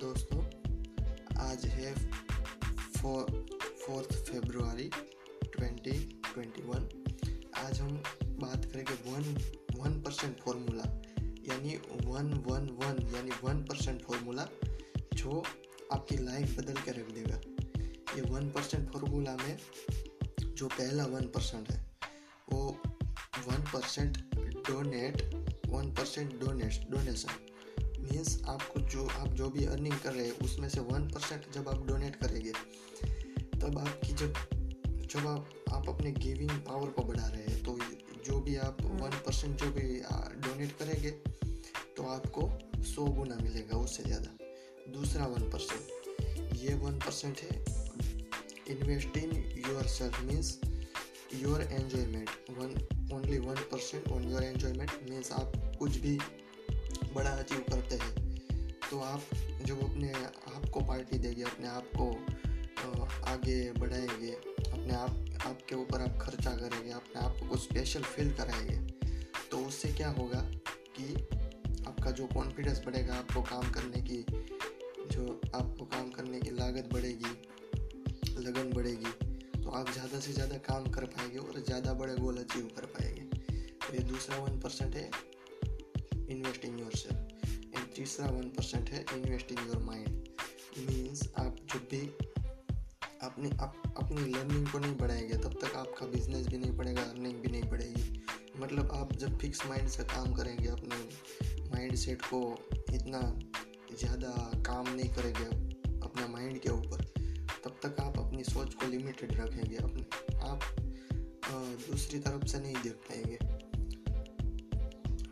दोस्तों, आज है फोर फोर्थ फेब्रुआरी 2021 आज हम बात करेंगे वन वन परसेंट फॉर्मूला यानी वन वन वन यानी वन परसेंट फॉर्मूला जो आपकी लाइफ बदल के रख देगा। ये वन परसेंट फॉर्मूला में जो पहला वन परसेंट है, वो one percent donate one percent donate donation जो आप जो भी अर्निंग कर रहे हैं, उसमें से वन परसेंट जब आप डोनेट करेंगे, तब आपकी जब जब आप आप अपने गिविंग पावर को बढ़ा रहे हैं तो जो भी आप वन परसेंट जो भी डोनेट करेंगे तो आपको सौ गुना मिलेगा, उससे ज़्यादा। दूसरा वन परसेंट ये वन परसेंट है invest in yourself means your enjoyment one only one percent on your enjoyment means आप कुछ भी बड़ा अचीव करते हैं। तो आप जब अपने आप को पार्टी देंगे, अपने आप को आगे बढ़ाएँगे, अपने आप, आपके ऊपर आप खर्चा करेंगे, अपने आप को स्पेशल फील कराएँगे तो उससे क्या होगा कि आपका जो कॉन्फिडेंस बढ़ेगा, आपको काम करने की, जो आपको काम करने की लागत बढ़ेगी, लगन बढ़ेगी तो आप ज़्यादा से ज़्यादा काम कर पाएँगे और ज़्यादा बड़े गोल अचीव कर पाएँगे। तो ये दूसरा वन परसेंट है इन्वेस्ट इन योर सेल्फ तीसरा वन परसेंट है invest in your mind means आप जब भी अपनी आप अपनी लर्निंग को नहीं बढ़ाएँगे, तब तक आपका बिज़नेस भी नहीं बढ़ेगा अर्निंग भी नहीं बढ़ेगी. मतलब आप जब फिक्स माइंड से काम करेंगे, अपने माइंड सेट को इतना ज़्यादा काम नहीं करेंगे, अपने माइंड के ऊपर, तब तक आप अपनी सोच को लिमिटेड रखेंगे, अपने आप दूसरी तरफ़ से नहीं देख पाएँगे.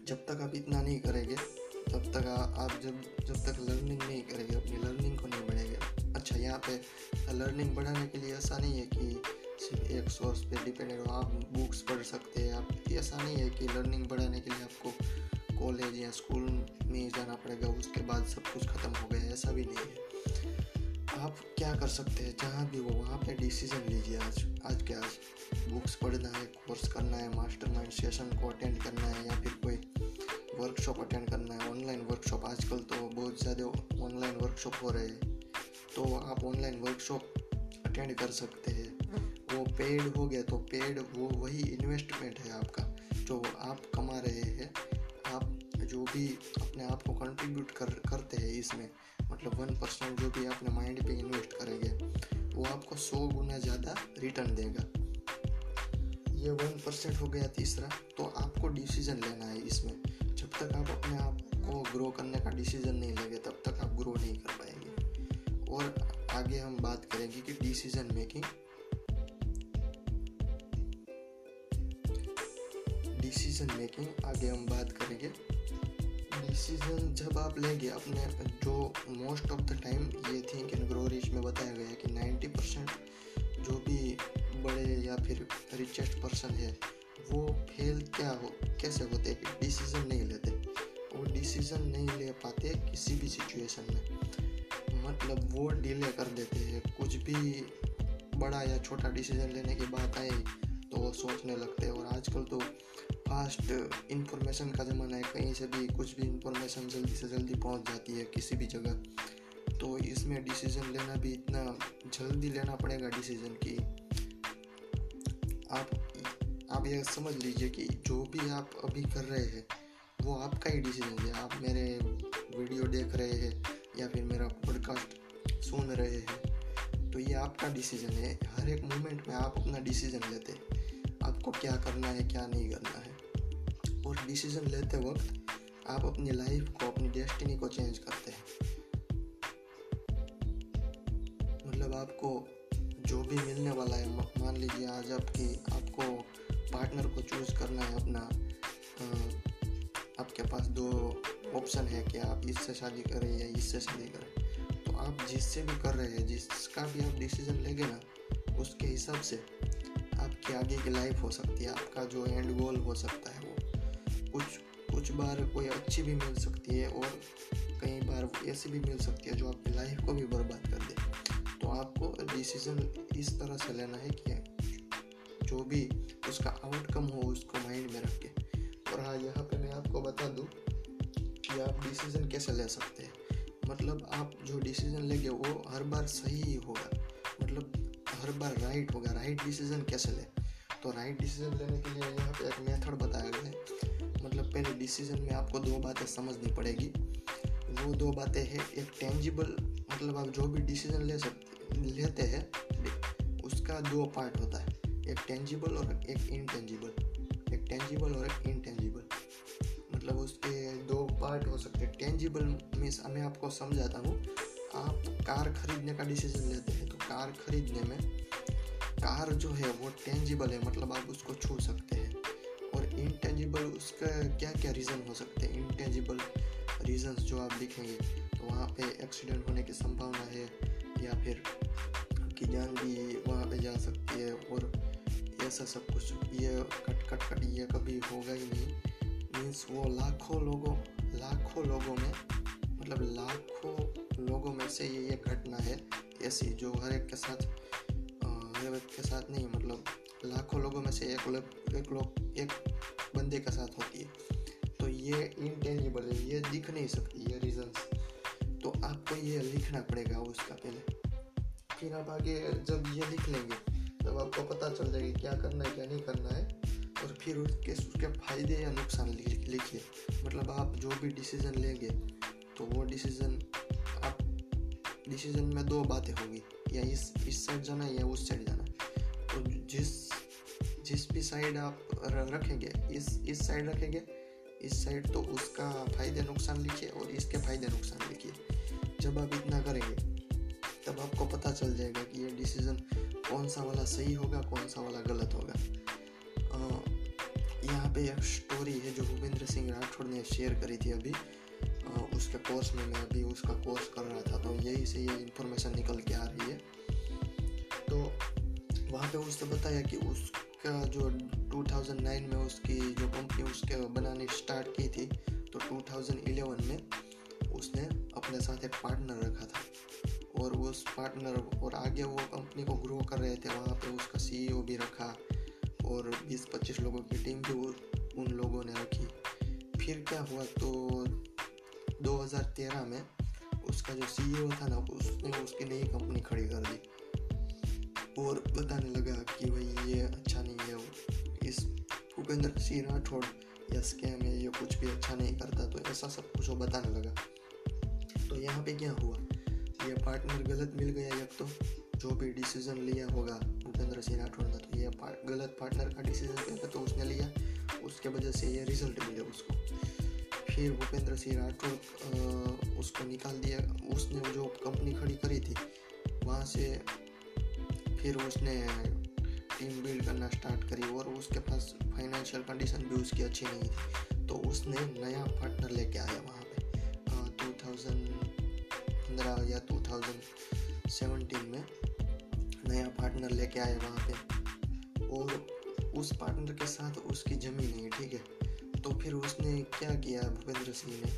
जब तक आप इतना नहीं करेंगे तब तक आप जब जब तक लर्निंग नहीं करेंगे, अपनी लर्निंग को नहीं बढ़ेंगे अच्छा यहाँ पे लर्निंग बढ़ाने के लिए ऐसा नहीं है कि सिर्फ़ एक सोर्स पे डिपेंडेंट हो, आप बुक्स पढ़ सकते हैं। आप ऐसा नहीं है कि लर्निंग बढ़ाने के लिए आपको कॉलेज या स्कूल में जाना पड़ेगा, उसके बाद सब कुछ ख़त्म हो गया, ऐसा भी नहीं है। आप क्या कर सकते हैं, जहाँ भी हो, वहाँ पे डिसीज़न लीजिए आज आज के आज। बुक्स पढ़ना है कोर्स करना है मास्टर माइंड सेशन को अटेंड करना है, या फिर कोई वर्कशॉप अटेंड करना है ऑनलाइन वर्कशॉप आजकल तो बहुत ज़्यादा ऑनलाइन वर्कशॉप हो रहे हैं। तो आप ऑनलाइन वर्कशॉप अटेंड कर सकते हैं। वो पेड हो गया तो पेड वो वही इन्वेस्टमेंट है आपका, जो आप कमा रहे हैं। आप जो भी अपने आप को कंट्रीब्यूट कर, करते हैं इसमें मतलब वन परसेंट जो भी अपने माइंड पे इन्वेस्ट करेंगे, वो आपको सौ गुना ज़्यादा रिटर्न देगा। ये वन परसेंट हो गया तीसरा तो आपको डिसीज़न लेना है इसमें। तक आप अपने आप को ग्रो करने का डिसीज़न नहीं लेंगे, तब तक आप ग्रो नहीं कर पाएँगे। और आगे हम बात करेंगे कि डिसीज़न मेकिंग डिसीज़न मेकिंग आगे हम बात करेंगे। डिसीज़न जब आप लेंगे अपने जो मोस्ट ऑफ़ द टाइम ये थिंक इन ग्रो रिच में बताया गया कि 90 परसेंट जो भी बड़े या फिर रिचेस्ट पर्सन है वो फेल क्या हो, कैसे होते हैं डिसीज़न नहीं लेते। वो डिसीज़न नहीं ले पाते किसी भी सिचुएशन में। मतलब वो डिले कर देते हैं। कुछ भी बड़ा या छोटा डिसीज़न लेने की बात आई तो वो सोचने लगते हैं। और आजकल तो फास्ट इंफॉर्मेशन का ज़माना है। कहीं से भी कुछ भी इंफॉर्मेशन जल्दी से जल्दी पहुँच जाती है किसी भी जगह। तो इसमें डिसीज़न लेना भी इतना जल्दी लेना पड़ेगा डिसीज़न की। आप आप ये समझ लीजिए कि जो भी आप अभी कर रहे हैं, वो आपका ही डिसीज़न है। आप मेरे वीडियो देख रहे हैं या फिर मेरा पॉडकास्ट सुन रहे हैं तो ये आपका डिसीज़न है। हर एक मोमेंट में आप अपना डिसीज़न लेते हैं। आपको क्या करना है, क्या नहीं करना है। और डिसीज़न लेते वक्त आप अपनी लाइफ को, अपनी डेस्टिनी को चेंज करते हैं। मतलब आपको जो भी मिलने वाला है, मान लीजिए आज आपकी, आपको पार्टनर को चूज़ करना है अपना आपके पास दो ऑप्शन है कि आप इससे शादी करें या इससे शादी करें। तो आप जिससे भी कर रहे हैं, जिसका भी आप डिसीज़न लेंगे ना, उसके हिसाब से आपकी आगे की लाइफ हो सकती है, आपका जो एंड गोल हो सकता है वो। कुछ कुछ बार कोई अच्छी भी मिल सकती है और कई बार ऐसी भी मिल सकती है जो आपकी लाइफ को भी बर्बाद कर दे। तो आपको डिसीज़न इस तरह से लेना है कि जो भी उसका आउटकम हो, उसको माइंड में रख के। और हाँ यहाँ पे मैं आपको बता दूँ कि आप डिसीज़न कैसे ले सकते हैं। मतलब आप जो डिसीज़न लेंगे, वो हर बार सही ही होगा। मतलब हर बार राइट होगा। राइट डिसीज़न कैसे ले? तो राइट डिसीज़न लेने के लिए यहाँ पे एक मेथड बताया गया है। मतलब पहले डिसीज़न में आपको दो बातें समझनी पड़ेगी। वो दो बातें हैं, एक टेंजिबल मतलब आप जो भी डिसीज़न ले सकते लेते हैं, उसका दो पार्ट होता है। एक टेंजिबल और एक इनटेंजिबल एक टेंजिबल और एक इनटेंजिबल मतलब उसके दो पार्ट हो सकते हैं। टेंजिबल मीन्स मैं आपको समझाता हूँ। आप कार खरीदने का डिसीज़न लेते हैं तो कार खरीदने में कार जो है, वो टेंजिबल है। मतलब आप उसको छू सकते हैं। और इनटेंजिबल उसका क्या क्या रीज़न हो सकते हैं? इनटेंजिबल रीजंस जो आप देखेंगे तो वहाँ पे एक्सीडेंट होने की संभावना है, या फिर आपकी जान भी वहाँ पे जा सकती है। और ऐसा सब कुछ ये कट कट कट ये कभी होगा ही नहीं। मीन्स वो लाखों लोगों लाखों लोगों में मतलब लाखों लोगों में से ये ये घटना है। ऐसी जो हर एक के साथ हर एक के साथ नहीं मतलब लाखों लोगों में से एक लोग एक लोग, एक बंदे के साथ होती है। तो ये इनटेंजिबल है, ये दिख नहीं सकती, ये रीजंस तो आपको ये लिखना पड़ेगा उसका पहले। फिर आप आगे जब ये लिख लेंगे तब आपको पता चल जाएगा क्या करना है, क्या नहीं करना है, और फिर उसके उसके फ़ायदे या नुकसान लिखिए। मतलब आप जो भी डिसीज़न लेंगे तो वो डिसीज़न आप डिसीज़न में दो बातें होंगी, या इस इस साइड जाना है या उस साइड जाना तो जिस जिस भी साइड आप रखेंगे, इस इस साइड रखेंगे, इस साइड तो उसका फ़ायदे नुकसान लिखिए और इसके फ़ायदे नुकसान लिखिए। जब आप इतना करेंगे, तब आपको पता चल जाएगा कि ये डिसीज़न कौन सा वाला सही होगा कौन सा वाला गलत होगा। यहाँ पे एक स्टोरी है जो भूपेंद्र सिंह राठौड़ ने शेयर करी थी अभी। आ, उसके कोर्स में मैं अभी उसका कोर्स कर रहा था तो यही से ये इन्फॉर्मेशन निकल के आ रही है। तो वहाँ पे उसने बताया कि उसका जो 2009 में उसकी जो कंपनी उसके बनाने स्टार्ट की थी तो 2011 में उसने अपने साथ एक पार्टनर रखा था। और उस पार्टनर और आगे वो कंपनी को ग्रो कर रहे थे, वहाँ पे उसका सीईओ भी रखा और 20-25 लोगों की टीम भी उन लोगों ने रखी। फिर क्या हुआ तो 2013 में उसका जो सीईओ था ना, उसने उसकी नई कंपनी खड़ी कर दी। और बताने लगा कि भाई ये अच्छा नहीं है, इस भूपेंद्र सिंह राठौड़ या स्कैम है ये कुछ भी अच्छा नहीं करता तो ऐसा सब कुछ वो बताने लगा। तो यहाँ पे क्या हुआ? ये पार्टनर गलत मिल गया एक तो जो भी डिसीज़न लिया होगा भूपेंद्र सिंह राठौड़ ने तो ये गलत पार्टनर का डिसीज़न लिया तो उसने लिया। उसके वजह से ये रिज़ल्ट मिले उसको। फिर भूपेंद्र सिंह राठौड़ उसको निकाल दिया। उसने जो कंपनी खड़ी करी थी, वहाँ से फिर उसने टीम बिल्ड करना स्टार्ट करी और उसके पास फाइनेंशियल कंडीशन भी उसकी अच्छी नहीं थी। तो उसने नया पार्टनर लेके आया वहाँ पे। टू थाउज़ेंड पंद्रह या टू थाउज़ेंड सेवनटीन में नया पार्टनर लेके आए वहाँ पे। और उस पार्टनर के साथ उसकी ज़मीन है, ठीक है? तो फिर उसने क्या किया भूपेंद्र सिंह ने?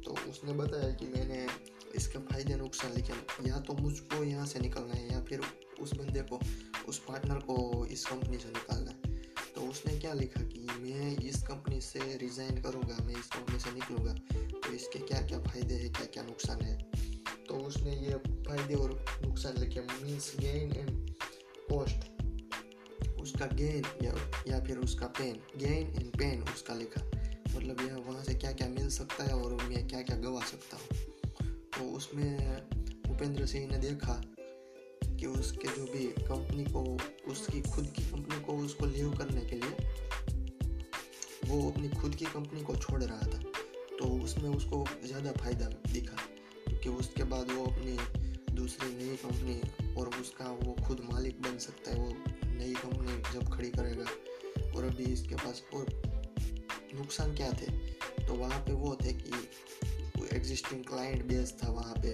तो उसने बताया कि मैंने इसके फ़ायदे नुकसान लिखे या तो मुझको यहाँ से निकलना है या फिर उस बंदे को, उस पार्टनर को इस कंपनी से निकालना है। तो उसने क्या लिखा कि मैं इस कंपनी से रिज़ाइन करूँगा, मैं इस कंपनी से निकलूँगा। तो इसके क्या क्या फ़ायदे हैं क्या क्या नुकसान है? उसने ये फ़ायदे और नुकसान लिखे मीन्स गेन एंड कॉस्ट उसका गेन या या फिर उसका पेन गेन एंड पेन उसका लिखा मतलब यह वहाँ से क्या क्या मिल सकता है और मैं क्या क्या गवा सकता हूँ तो उसमें भूपेंद्र सिंह ने देखा कि उसके जो भी कंपनी को, उसकी खुद की कंपनी को, उसको लीव करने के लिए, वो अपनी खुद की कंपनी को छोड़ रहा था। तो उसमें उसको ज़्यादा फ़ायदा दिखा। कि उसके बाद वो अपनी दूसरी नई कंपनी और उसका वो खुद मालिक बन सकता है वो नई कंपनी जब खड़ी करेगा। और अभी इसके पास और नुकसान क्या थे? तो वहाँ पे वो थे कि एग्जिस्टिंग क्लाइंट बेस था वहाँ पे।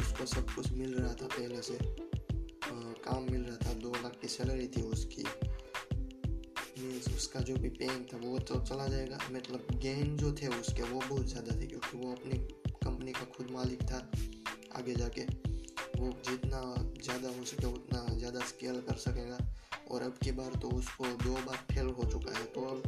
उसको सब कुछ मिल रहा था पहले से। आ, काम मिल रहा था दो लाख की सैलरी थी उसकी। मीन्स उसका जो भी पेन था वो तो चला जाएगा। मतलब गेन जो थे उसके वो बहुत ज़्यादा थे क्योंकि वो अपनी कंपनी का खुद मालिक था आगे जाके। वो जितना ज़्यादा हो सके उतना ज़्यादा स्केल कर सकेगा। और अब की बार तो उसको दो बार फेल हो चुका है। तो अब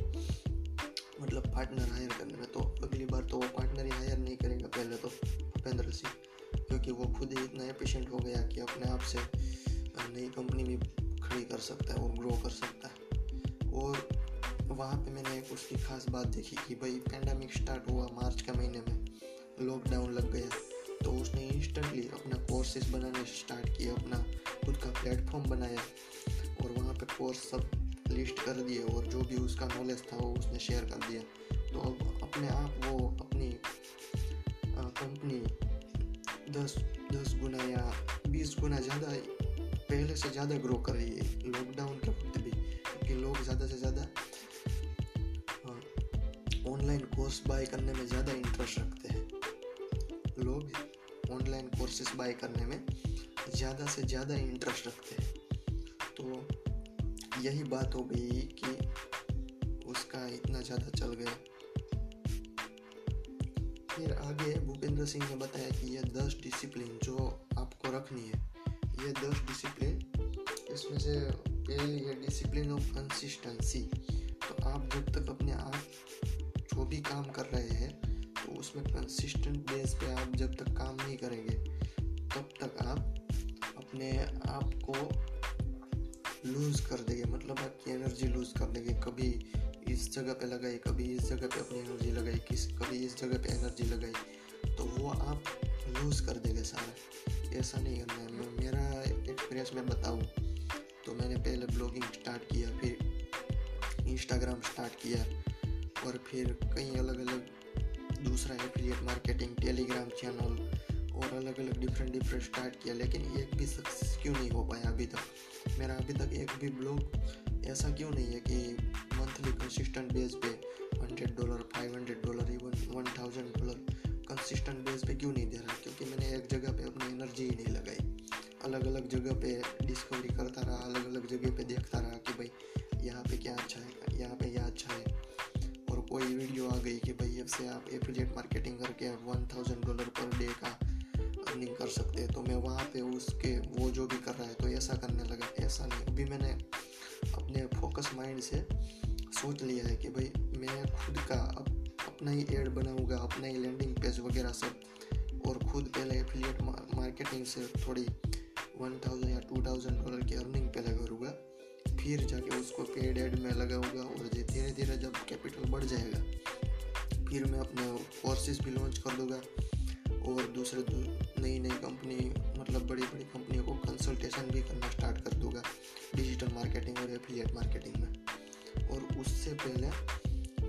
मतलब पार्टनर हायर करने में तो अगली बार तो वो पार्टनर ही हायर नहीं करेगा पहले तो भूपेंद्र सिंह। क्योंकि वो खुद ही इतना एफिशिएंट हो गया कि अपने आप से नई कंपनी भी खड़ी कर सकता है और ग्रो कर सकता है। और वहाँ पे मैंने एक उसकी खास बात देखी कि भाई पैंडमिक स्टार्ट हुआ मार्च के महीने में। लॉकडाउन लग गया तो उसने इंस्टेंटली अपना कोर्सेज बनाने स्टार्ट किया, अपना खुद का प्लेटफॉर्म बनाया और वहाँ पे कोर्स सब लिस्ट कर दिए और जो भी उसका नॉलेज था वो उसने शेयर कर दिया। तो अब अपने आप वो अपनी कंपनी दस दस गुना या बीस गुना ज़्यादा, पहले से ज़्यादा ग्रो कर रही है लॉकडाउन के वक्त भी, क्योंकि लोग ज़्यादा से ज़्यादा ऑनलाइन कोर्स बाय करने में ज़्यादा इंटरेस्ट रखते हैं। लोग ऑनलाइन कोर्सेस बाय करने में ज़्यादा से ज़्यादा इंटरेस्ट रखते हैं। तो यही बात हो गई कि उसका इतना ज़्यादा चल गया। फिर आगे भूपेंद्र सिंह ने बताया कि ये दस डिसिप्लिन जो आपको रखनी है, ये दस डिसिप्लिन इसमें से पहले ये डिसिप्लिन ऑफ़ कंसिस्टेंसी तो आप जब तक अपने आप जो भी काम कर रहे हैं उसमें कंसिस्टेंट बेस पे आप जब तक काम नहीं करेंगे, तब तक आप अपने आप को लूज कर देंगे। मतलब आपकी एनर्जी लूज कर देंगे। कभी इस जगह पे लगाई, कभी इस जगह पे अपनी एनर्जी लगाई, किस, कभी इस जगह पे एनर्जी लगाई तो वो आप लूज कर देंगे सारा। ऐसा नहीं करना है। मेरा एक्सपीरियंस मैं बताऊँ तो मैंने पहले ब्लॉगिंग स्टार्ट किया, फिर इंस्टाग्राम स्टार्ट किया, और फिर कई अलग अलग दूसरा है एफिलिएट मार्केटिंग टेलीग्राम चैनल और अलग अलग डिफरेंट डिफरेंट स्टार्ट किया, लेकिन एक भी सक्सेस क्यों नहीं हो पाया अभी तक? मेरा अभी तक एक भी ब्लॉग ऐसा क्यों नहीं है कि मंथली कंसिस्टेंट बेस पे hundred dollar five hundred dollar even one thousand dollar consistent base पे क्यों नहीं दे रहा? क्योंकि मैंने एक जगह पे अपनी एनर्जी ही नहीं लगाई। अलग अलग जगह पे डिस्कवरी करता रहा अलग अलग जगह पे देखता रहा कि भाई, यहाँ पे क्या अच्छा है, यहाँ पे यह अच्छा है। कोई वीडियो आ गई कि भाई से आप एफिलिएट मार्केटिंग करके आप one thousand dollar per day का अर्निंग कर सकते हैं। तो मैं वहाँ पे उसके वो जो भी कर रहा है तो ऐसा करने लगा। ऐसा नहीं। अभी मैंने अपने फोकस माइंड से सोच लिया है कि भाई मैं खुद का अप, अपना ही एड बनाऊँगा अपना ही लैंडिंग पेज वगैरह सब। और खुद पहले एफिलिएट मार्केटिंग से थोड़ी वन थाउज़ेंड या टू थाउज़ेंड डॉलर की अर्निंग पहले करूँगा। फिर जाके उसको पेड एड में लगाऊँगा और धीरे धीरे जब कैपिटल बढ़ जाएगा, फिर मैं अपने कोर्सेज भी लॉन्च कर दूँगा और दूसरे नई नई कंपनी मतलब बड़ी बड़ी कंपनियों को कंसल्टेशन भी करना स्टार्ट कर दूँगा डिजिटल मार्केटिंग और एफिलिएट मार्केटिंग में। और उससे पहले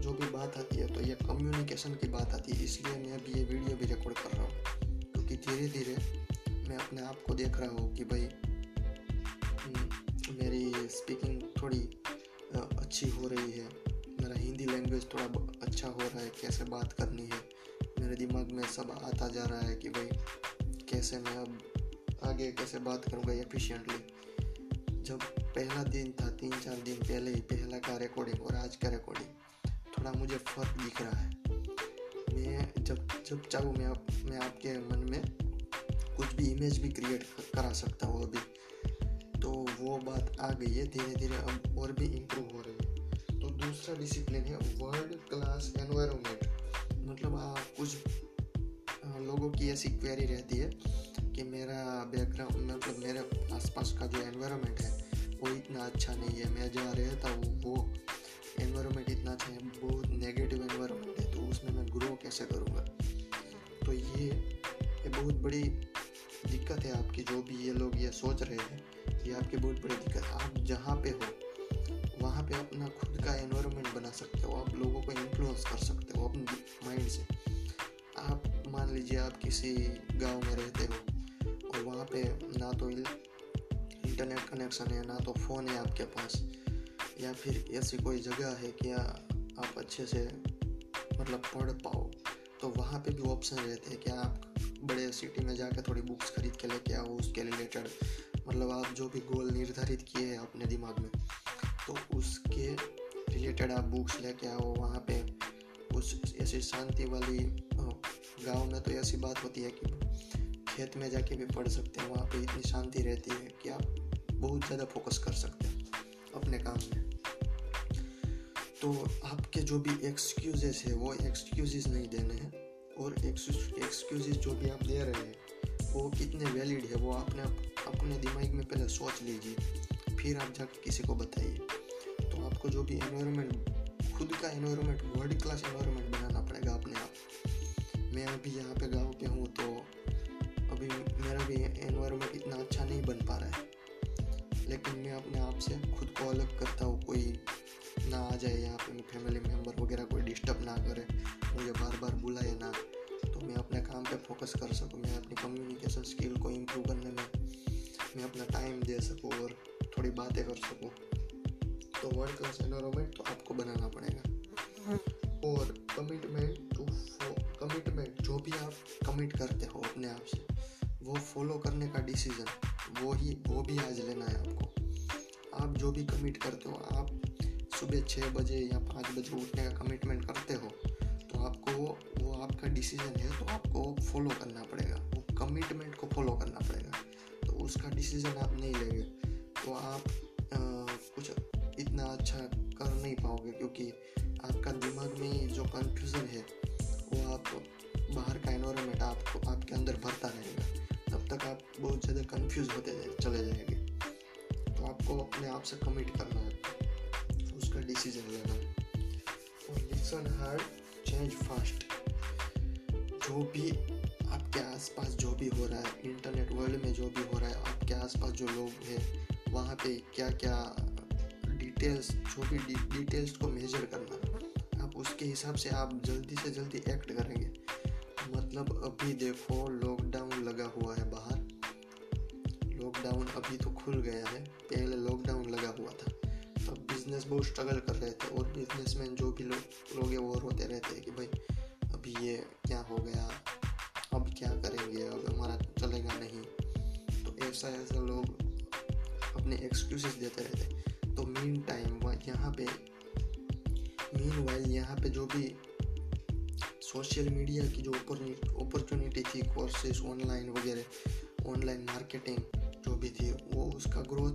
जो भी बात आती है तो ये कम्युनिकेशन की बात आती है, इसलिए मैं अभी ये वीडियो भी रिकॉर्ड कर रहा हूँ। क्योंकि धीरे धीरे मैं अपने आप को देख रहा हूँ कि भाई मेरी स्पीकिंग थोड़ी अच्छी हो रही है। मेरा हिंदी लैंग्वेज थोड़ा अच्छा हो रहा है, कैसे बात करनी है? मेरे दिमाग में सब आता जा रहा है कि भाई, कैसे मैं अब आगे कैसे बात करूँगा एफिशिएंटली जब पहला दिन था, तीन चार दिन पहले ही, पहला का रिकॉर्डिंग और आज का रिकॉर्डिंग थोड़ा मुझे फ़र्क दिख रहा है। मैं जब जब चाहूँ मैं आप मैं आपके मन में कुछ भी इमेज भी क्रिएट करा सकता हूँ अभी। तो वो बात आ गई है धीरे धीरे अब और भी इम्प्रूव हो रही है। तो दूसरा डिसिप्लिन है वर्ल्ड क्लास एनवायरमेंट मतलब आ, कुछ लोगों की ऐसी क्वेरी रहती है कि मेरा बैकग्राउंड मतलब मेरे आसपास का जो एनवायरनमेंट है वो इतना अच्छा नहीं है। मैं जहाँ रहता हूँ वो एनवायरनमेंट इतना अच्छा है बहुत नेगेटिव एनवायरनमेंट है तो उसमें मैं ग्रो कैसे करूँगा? तो ये ये बहुत बड़ी दिक्कत है आपकी जो भी ये लोग ये सोच रहे हैं। ये आपकी बहुत बड़ी दिक्कत आप जहाँ पे हो, वहाँ पे अपना खुद का एनवायरनमेंट बना सकते हो। आप लोगों को इन्फ्लुएंस कर सकते हो अपने माइंड से। आप मान लीजिए आप किसी गाँव में रहते हो और वहाँ पे ना तो इंटरनेट कनेक्शन है, ना तो फ़ोन है आपके पास। या फिर ऐसी कोई जगह है कि आप अच्छे से मतलब पढ़ पाओ तो वहाँ पे भी ऑप्शन रहते हैं कि आप बड़े सिटी में जाकर थोड़ी बुक्स खरीद के लेके आओ, उसके रिलेटेड मतलब आप जो भी गोल निर्धारित किए हैं अपने दिमाग में तो उसके रिलेटेड आप बुक्स लेके आओ, वहाँ पे उस ऐसी शांति वाली गाँव में तो ऐसी बात होती है कि खेत में जाके भी पढ़ सकते हैं, वहाँ पे इतनी शांति रहती है कि आप बहुत ज़्यादा फोकस कर सकते हैं अपने काम में। तो आपके जो भी एक्सक्यूजेस है, वो एक्सक्यूजेस नहीं देने हैं और एक्सक्यूजेस जो भी आप दे रहे हैं, वो कितने वैलिड है, वो आपने अपने दिमाग में पहले सोच लीजिए, फिर आप जाकर किसी को बताइए। तो आपको जो भी एनवायरनमेंट खुद का एनवायरनमेंट वर्ल्ड क्लास एनवायरनमेंट बनाना पड़ेगा अपने आप। मैं अभी यहाँ पे गाँव पे हूँ तो अभी मेरा भी एनवायरनमेंट इतना अच्छा नहीं बन पा रहा है। लेकिन मैं अपने आप से खुद को अलग करता हूँ, कोई ना आ जाए यहाँ पे फैमिली मेंबर वगैरह कोई डिस्टर्ब ना करे, मुझे बार बार बुलाए ना। तो मैं अपने काम पे फोकस कर सकूँ, मैं अपनी कम्युनिकेशन स्किल को इम्प्रूव करने में मैं अपना टाइम दे सकूँ और थोड़ी बातें कर सकूँ। तो वर्ल्ड क्लास एनवायरमेंट तो आपको बनाना पड़ेगा। और कमिटमेंट टू कमिटमेंट जो भी आप कमिट करते हो अपने आप से, वो फॉलो करने का डिसीज़न वो ही, वो भी आज लेना है आपको। आप जो भी कमिट करते हो, आप सुबह छः बजे या पाँच बजे उठने का कमिटमेंट करते हो तो आपको वो वो आपका डिसीज़न है तो आपको फॉलो करना पड़ेगा। वो कमिटमेंट को फॉलो करना पड़ेगा। उसका डिसीज़न आप नहीं लेंगे तो आप कुछ इतना अच्छा कर नहीं पाओगे क्योंकि आपका दिमाग में जो कन्फ्यूज़न है, वो आप बाहर का इन्वायरमेंट आपको, आपके अंदर भरता रहेगा। तब तक आप बहुत ज़्यादा कंफ्यूज होते चले जाएँगे। तो आपको अपने आप से कमिट करना है, उसका डिसीज़न लेना और लिसन हार्ड चेंज फास्ट जो भी आपके आसपास जो भी हो रहा है इंटरनेट वर्ल्ड में जो भी हो रहा है, आपके आसपास जो लोग हैं, वहाँ पे क्या क्या डिटेल्स जो भी डिटेल्स को मेजर करना, आप उसके हिसाब से आप जल्दी से जल्दी एक्ट करेंगे। मतलब अभी देखो लॉकडाउन लगा हुआ है बाहर। लॉकडाउन अभी तो खुल गया है, पहले लॉकडाउन लगा हुआ था। तब बिज़नेस बहुत स्ट्रगल कर रहे थे और बिजनेसमैन जो भी लोग लोग वो रोते रहते हैं कि भाई, अभी ये क्या हो गया? क्या करेंगे अब हमारा चलेगा नहीं तो ऐसा ऐसा लोग अपने एक्सक्यूजेस देते रहते तो मीन टाइम यहाँ पे मीन वाइल यहाँ पे जो भी सोशल मीडिया की जो अपॉर्चुनिटी थी कोर्सेज ऑनलाइन वगैरह ऑनलाइन मार्केटिंग जो भी थी, वो उसका ग्रोथ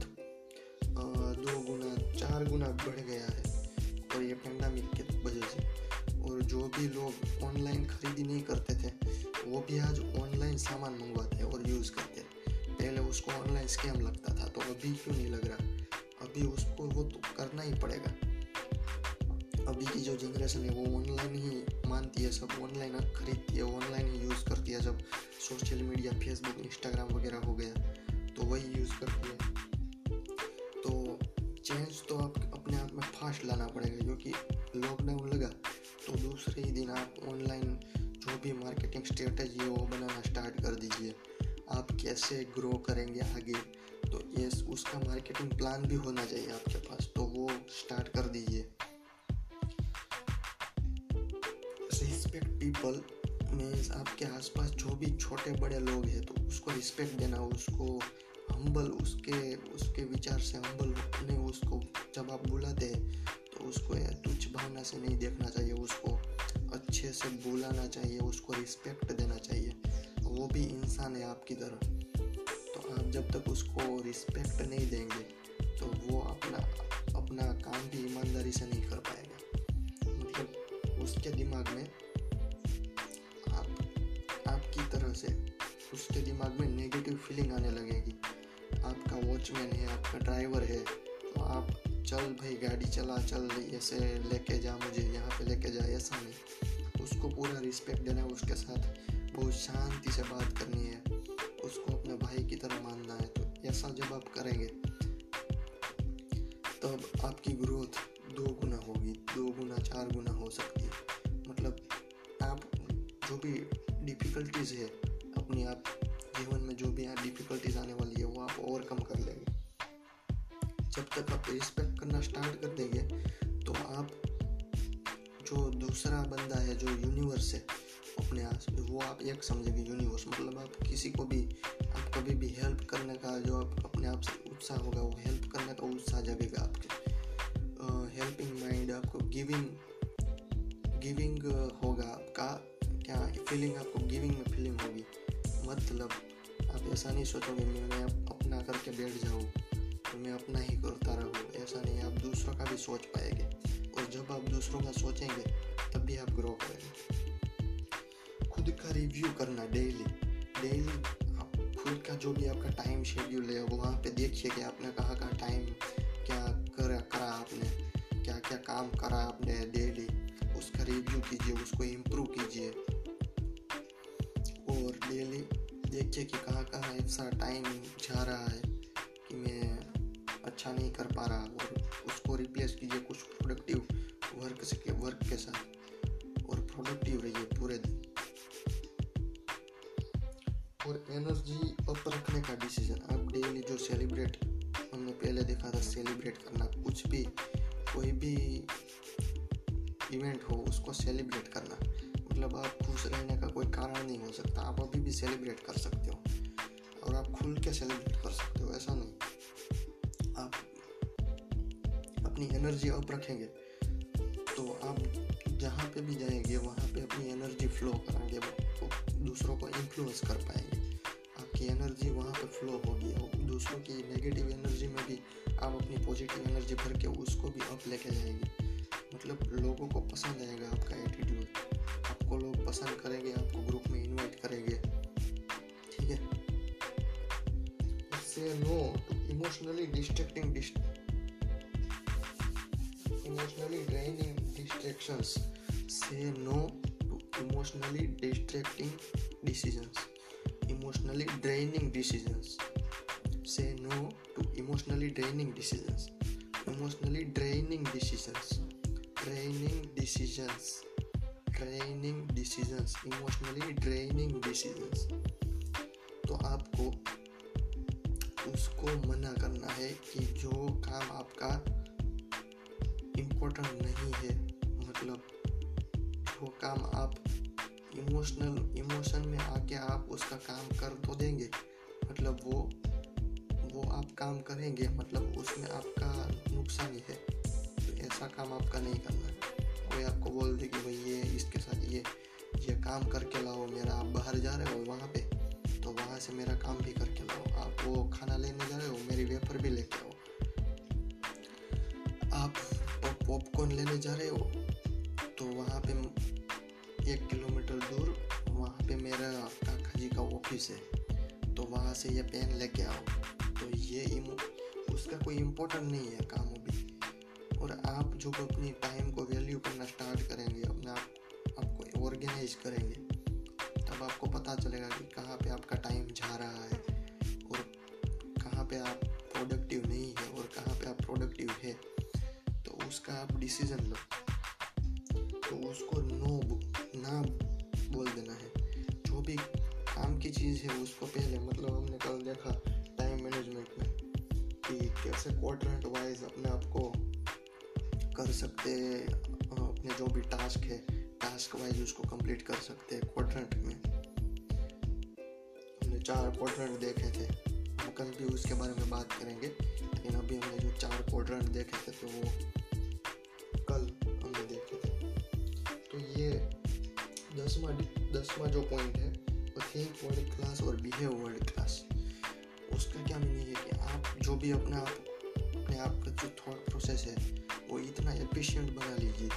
दो गुना, चार गुना बढ़ गया है। और ये पेंडामिक के वजह से। और जो भी लोग ऑनलाइन खरीदी नहीं करते थे वो भी आज ऑनलाइन सामान मंगवाते हैं और यूज़ करते हैं। पहले उसको ऑनलाइन स्कैम लगता था तो अभी क्यों नहीं लग रहा? अभी उसको वो तो करना ही पड़ेगा। अभी की जो जनरेशन है, वो ऑनलाइन ही मानती है सब ऑनलाइन खरीदती है ऑनलाइन ही यूज़ करती है जब सोशल मीडिया फेसबुक इंस्टाग्राम वगैरह हो गया तो वही यूज़ करती है। तो चेंज तो आप अपने आप में फास्ट लाना पड़ेगा, क्योंकि लॉकडाउन लगा तो दूसरे ही दिन आप ऑनलाइन जो भी मार्केटिंग स्ट्रेटजी है, वो बनाना स्टार्ट कर दीजिए। आप कैसे ग्रो करेंगे आगे? तो ये उसका मार्केटिंग प्लान भी होना चाहिए आपके पास तो वो स्टार्ट कर दीजिए। रिस्पेक्ट पीपल मीन्स आपके आसपास जो भी छोटे बड़े लोग हैं तो उसको रिस्पेक्ट देना, उसको हम्बल उसके उसके विचार से हम्बल ने उसको जब आप बुलाते हैं उसको तुच्छ भावना से नहीं देखना चाहिए, उसको अच्छे से बुलाना चाहिए, उसको रिस्पेक्ट देना चाहिए। वो भी इंसान है आपकी तरह। तो आप जब तक उसको रिस्पेक्ट नहीं देंगे तो वो अपना अपना काम भी ईमानदारी से नहीं कर पाएगा। मतलब उसके दिमाग में आप, आपकी तरह से उसके दिमाग में नेगेटिव फीलिंग आने लगेगी। आपका वॉचमैन है, आपका ड्राइवर है तो आप चल भाई, गाड़ी चला, चल, ऐसे लेके जा, मुझे यहाँ पे लेके जा, ऐसा नहीं। उसको पूरा रिस्पेक्ट देना है उसके साथ बहुत शांति से बात करनी है। उसको अपने भाई की तरह मानना है तो ऐसा जब आप करेंगे, तब आपकी ग्रोथ दो गुना होगी, दो गुना, चार गुना हो सकती है। मतलब आप जो भी डिफ़िकल्टीज़ है, अपनी आप जीवन में जो भी यहाँ डिफ़िकल्टीज आने वाली है, वो आप ओवरकम कर लेंगे। जब तक आप रिस्पेक्ट करना स्टार्ट कर देंगे तो आप जो दूसरा बंदा है, जो यूनिवर्स है अपने आस, वो आप एक समझेंगे यूनिवर्स मतलब आप किसी को भी, आप कभी भी हेल्प करने का जो आप अपने आप से उत्साह होगा, वो हेल्प करने का उत्साह जगेगा आपके। हेल्पिंग माइंड आपको गिविंग गिविंग होगा आपका, क्या फीलिंग आपको गिविंग में फीलिंग होगी? मतलब आप ऐसा नहीं सोचोगे मैं सोचेंगे तब भी आप ग्रो करेंगे खुद का रिव्यू करना डेली डेली आप खुद का जो भी आपका टाइम शेड्यूल है वहाँ पे देखिए कि आपने कहाँ कहाँ टाइम क्या कर करा आपने क्या क्या काम करा आपने डेली उसका रिव्यू कीजिए उसको इम्प्रूव कीजिए और डेली देखिए कि कहाँ कहाँ ऐसा टाइम जा रहा है कि मैं अच्छा नहीं कर पा रहा और उसको रिप्लेस कीजिए कुछ वर्क के साथ, और प्रोडक्टिव रहिए पूरे दिन। और एनर्जी अप रखने का डिसीज़न आप डेली जो सेलिब्रेट हमने पहले देखा था सेलिब्रेट करना, कुछ भी, कोई भी इवेंट हो, उसको सेलिब्रेट करना। मतलब आप खुश रहने का कोई कारण नहीं हो सकता। आप अभी भी सेलिब्रेट कर सकते हो। और आप खुल के सेलिब्रेट कर सकते हो, ऐसा नहीं। आप अपनी एनर्जी अप रखेंगे। तो आप जहाँ पे भी जाएँगे, वहाँ पे अपनी एनर्जी फ्लो करेंगे तो दूसरों को इन्फ्लुएंस कर पाएँगे। आपकी एनर्जी वहाँ पे फ्लो होगी और दूसरों की नेगेटिव एनर्जी में भी आप अपनी पॉजिटिव एनर्जी भर के उसको भी अप लेके जाएँगे। मतलब लोगों को पसंद आएगा आपका एटीट्यूड आपको लोग पसंद करेंगे, आपको ग्रुप में इनवाइट करेंगे। ठीक है? No to emotionally distracting emotionally draining distractions से no to emotionally distracting decisions emotionally draining decisions say no to emotionally draining decisions emotionally draining decisions draining decisions draining decisions emotionally draining decisions तो आपको उसको मना करना है कि जो काम आपका इम्पोर्टेंट नहीं है। मतलब वो काम आप इमोशनल इमोशन में आके आप उसका काम कर तो देंगे। मतलब वो वो आप काम करेंगे मतलब उसमें आपका नुकसान ही है। तो ऐसा काम आपका नहीं करना। कोई आपको बोल दे कि भाई ये, इसके साथ ये ये काम करके लाओ, मेरा आप बाहर जा रहे हो वहाँ पे तो वहाँ से मेरा काम भी करके लाओ। आप वो खाना लेने जा रहे हो, मेरी वेपर भी लेके आओ। पॉपकॉर्न लेने जा रहे हो? तो वहाँ पे एक किलोमीटर दूर वहाँ पे मेरा काका जी का ऑफ़िस है। तो वहाँ से ये पेन लेके आओ। तो ये उसका कोई इम्पोर्टेंट नहीं है काम अभी। और आप जो अपनी टाइम को वैल्यू करना स्टार्ट करेंगे, अपने आप, आपको ऑर्गेनाइज करेंगे, तब आपको पता चलेगा कि कहाँ पे आपका टाइम जा रहा है और कहाँ पे आप उसका आप डिसीज़न लो। तो उसको नो ना बोल देना है। जो भी काम की चीज़ है, उसको पहले मतलब हमने कल देखा टाइम मैनेजमेंट में कि कैसे क्वाड्रेंट वाइज अपने आप को कर सकते हैं अपने जो भी टास्क है टास्क वाइज उसको कंप्लीट कर सकते हैं क्वाड्रेंट में। हमने चार क्वाड्रेंट देखे थे। कल भी उसके बारे में बात करेंगे, लेकिन अभी हमने जो चार क्वाड्रेंट देखे थे तो वो दसवा जो पॉइंट है, वो थिंक वर्ल्ड क्लास और बिहेव वर्ल्ड क्लास उसका क्या मीनिंग है कि आप जो भी अपना आप, अपने आप का जो थॉट प्रोसेस है, वो इतना एफिशिएंट बना लीजिए,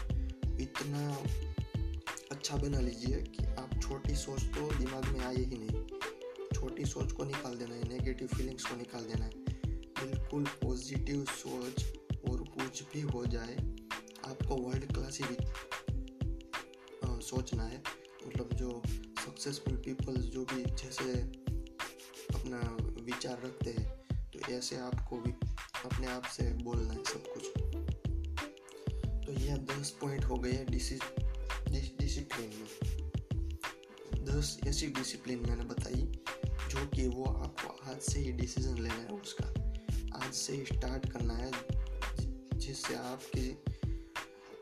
इतना अच्छा बना लीजिए कि आप छोटी सोच तो दिमाग में आए ही नहीं। छोटी सोच को निकाल देना है नेगेटिव फीलिंग्स को निकाल देना है। बिल्कुल पॉजिटिव सोच और कुछ भी हो जाए, आपको वर्ल्ड क्लास ही सोचना है। मतलब जो सक्सेसफुल पीपल्स जो भी जैसे अपना विचार रखते हैं तो ऐसे आपको भी अपने आप से बोलना है सब कुछ। तो यह दस पॉइंट हो गए डिसिप्लिन में। दस ऐसी डिसिप्लिन मैंने बताई, जो कि वो आपको आज से ही डिसीज़न लेना है उसका। आज से ही स्टार्ट करना है, जिससे आपकी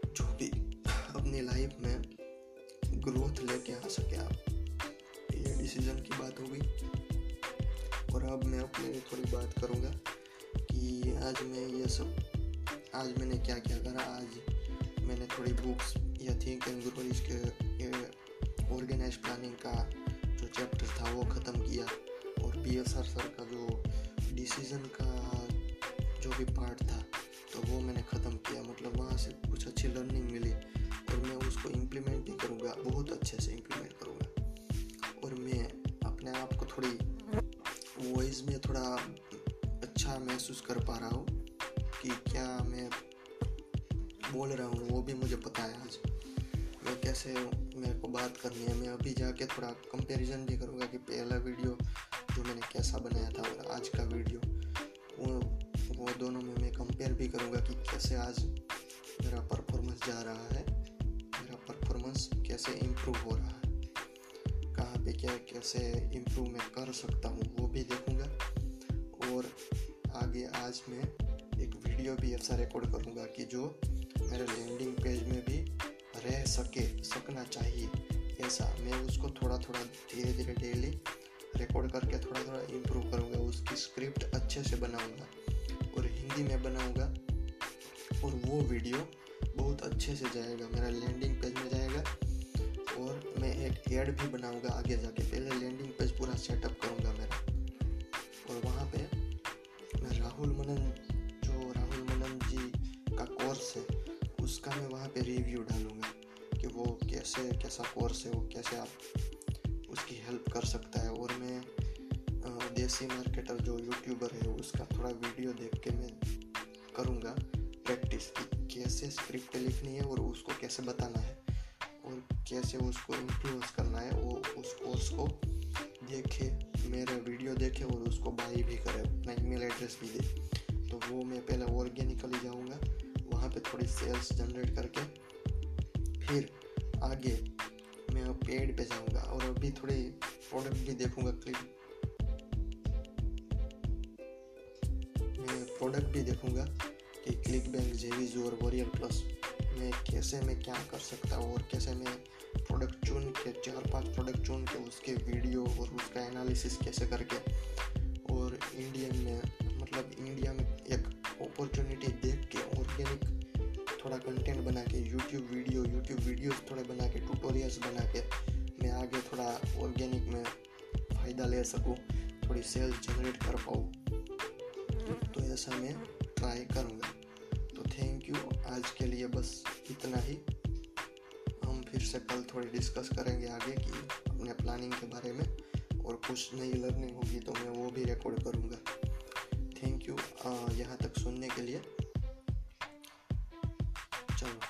जो भी अपनी लाइफ में ग्रोथ लेके आ सके आप। ये डिसीज़न की बात हो गई। और अब मैं अपने लिए थोड़ी बात करूँगा कि आज मैं ये सब, आज मैंने क्या क्या करा, आज मैंने थोड़ी बुक्स या थिंक एंड ग्रो इसके ऑर्गेनाइज प्लानिंग का जो चैप्टर था वो ख़त्म किया। और बी एस आर सर का जो डिसीज़न का जो भी पार्ट था तो वो मैंने ख़त्म किया। मतलब वहाँ से कुछ अच्छी लर्निंग मिली। और मैं उसको इम्प्लीमेंट भी करूँगा, बहुत अच्छे से इम्प्लीमेंट करूँगा। और मैं अपने आप को थोड़ी वॉइस में थोड़ा अच्छा महसूस कर पा रहा हूँ कि क्या मैं बोल रहा हूँ, वो भी मुझे पता है आज। मैं कैसे मेरे को बात करनी है, मैं अभी जाके थोड़ा कंपैरिजन भी करूँगा कि पहला वीडियो जो मैंने कैसा बनाया था और आज का वीडियो वो वो दोनों में मैं कंपेयर भी करूँगा कि कैसे आज मेरा परफॉर्मेंस जा रहा है। परफॉर्मेंस कैसे इम्प्रूव हो रहा है? कहाँ पे क्या, कैसे इम्प्रूव मैं कर सकता हूँ, वो भी देखूँगा। और आगे आज मैं एक वीडियो भी ऐसा रिकॉर्ड करूँगा कि जो मेरे लैंडिंग पेज में भी रह सके, सकना चाहिए। ऐसा मैं उसको थोड़ा थोड़ा धीरे धीरे डेली रिकॉर्ड करके थोड़ा थोड़ा इम्प्रूव करूँगा, उसकी स्क्रिप्ट अच्छे से बनाऊँगा। और हिंदी में बनाऊँगा, और वो वीडियो बहुत अच्छे से जाएगा, मेरा लैंडिंग पेज में जाएगा और मैं एक एड भी बनाऊँगा आगे जाके। पहले लैंडिंग पेज पूरा सेटअप करूँगा मेरा। और वहाँ पे मैं राहुल मनन, जो राहुल मनन जी का कोर्स है, उसका मैं वहाँ पे रिव्यू डालूँगा कि वो कैसे, कैसा कोर्स है, वो कैसे आप उसकी हेल्प कर सकता है। और मैं देसी मार्केटर जो यूट्यूबर है, उसका थोड़ा वीडियो देख के मैं करूँगा। प्रैक्टिस कि कैसे स्क्रिप्ट लिखनी है और उसको कैसे बताना है और कैसे उसको इन्फ्लुएंस करना है, वो उस कोर्स को देखे, मेरा वीडियो देखे और उसको बाई भी करे, अपना ईमेल एड्रेस भी दे। तो वो मैं पहले ऑर्गेनिकली जाऊँगा, वहाँ पे थोड़ी सेल्स जनरेट करके, फिर आगे मैं पेड पे जाऊँगा और अभी थोड़ी प्रोडक्ट भी देखूँगा क्लिक प्रोडक्ट भी देखूँगा कि क्लिक बैंक जेवीज और वॉरियर प्लस में कैसे मैं क्या कर सकता हूँ और कैसे मैं प्रोडक्ट चुन के, चार पाँच प्रोडक्ट चुन के उसके वीडियो और उसका एनालिसिस कैसे करके और इंडियन में मतलब इंडिया में एक अपॉर्चुनिटी देख के ऑर्गेनिक थोड़ा कंटेंट बना के यूट्यूब वीडियो यूट्यूब वीडियोस थोड़े बना के ट्यूटोरियल्स बना के मैं आगे थोड़ा ऑर्गेनिक में फ़ायदा ले सकूँ, थोड़ी सेल्स जनरेट कर पाऊँ। तो ऐसा मैं ट्राई करूँगा। आज के लिए बस इतना ही। हम फिर से कल थोड़ी डिस्कस करेंगे आगे की अपने प्लानिंग के बारे में और कुछ नई लर्निंग होगी तो मैं वो भी रिकॉर्ड करूँगा। थैंक यू यहाँ तक सुनने के लिए। चलो।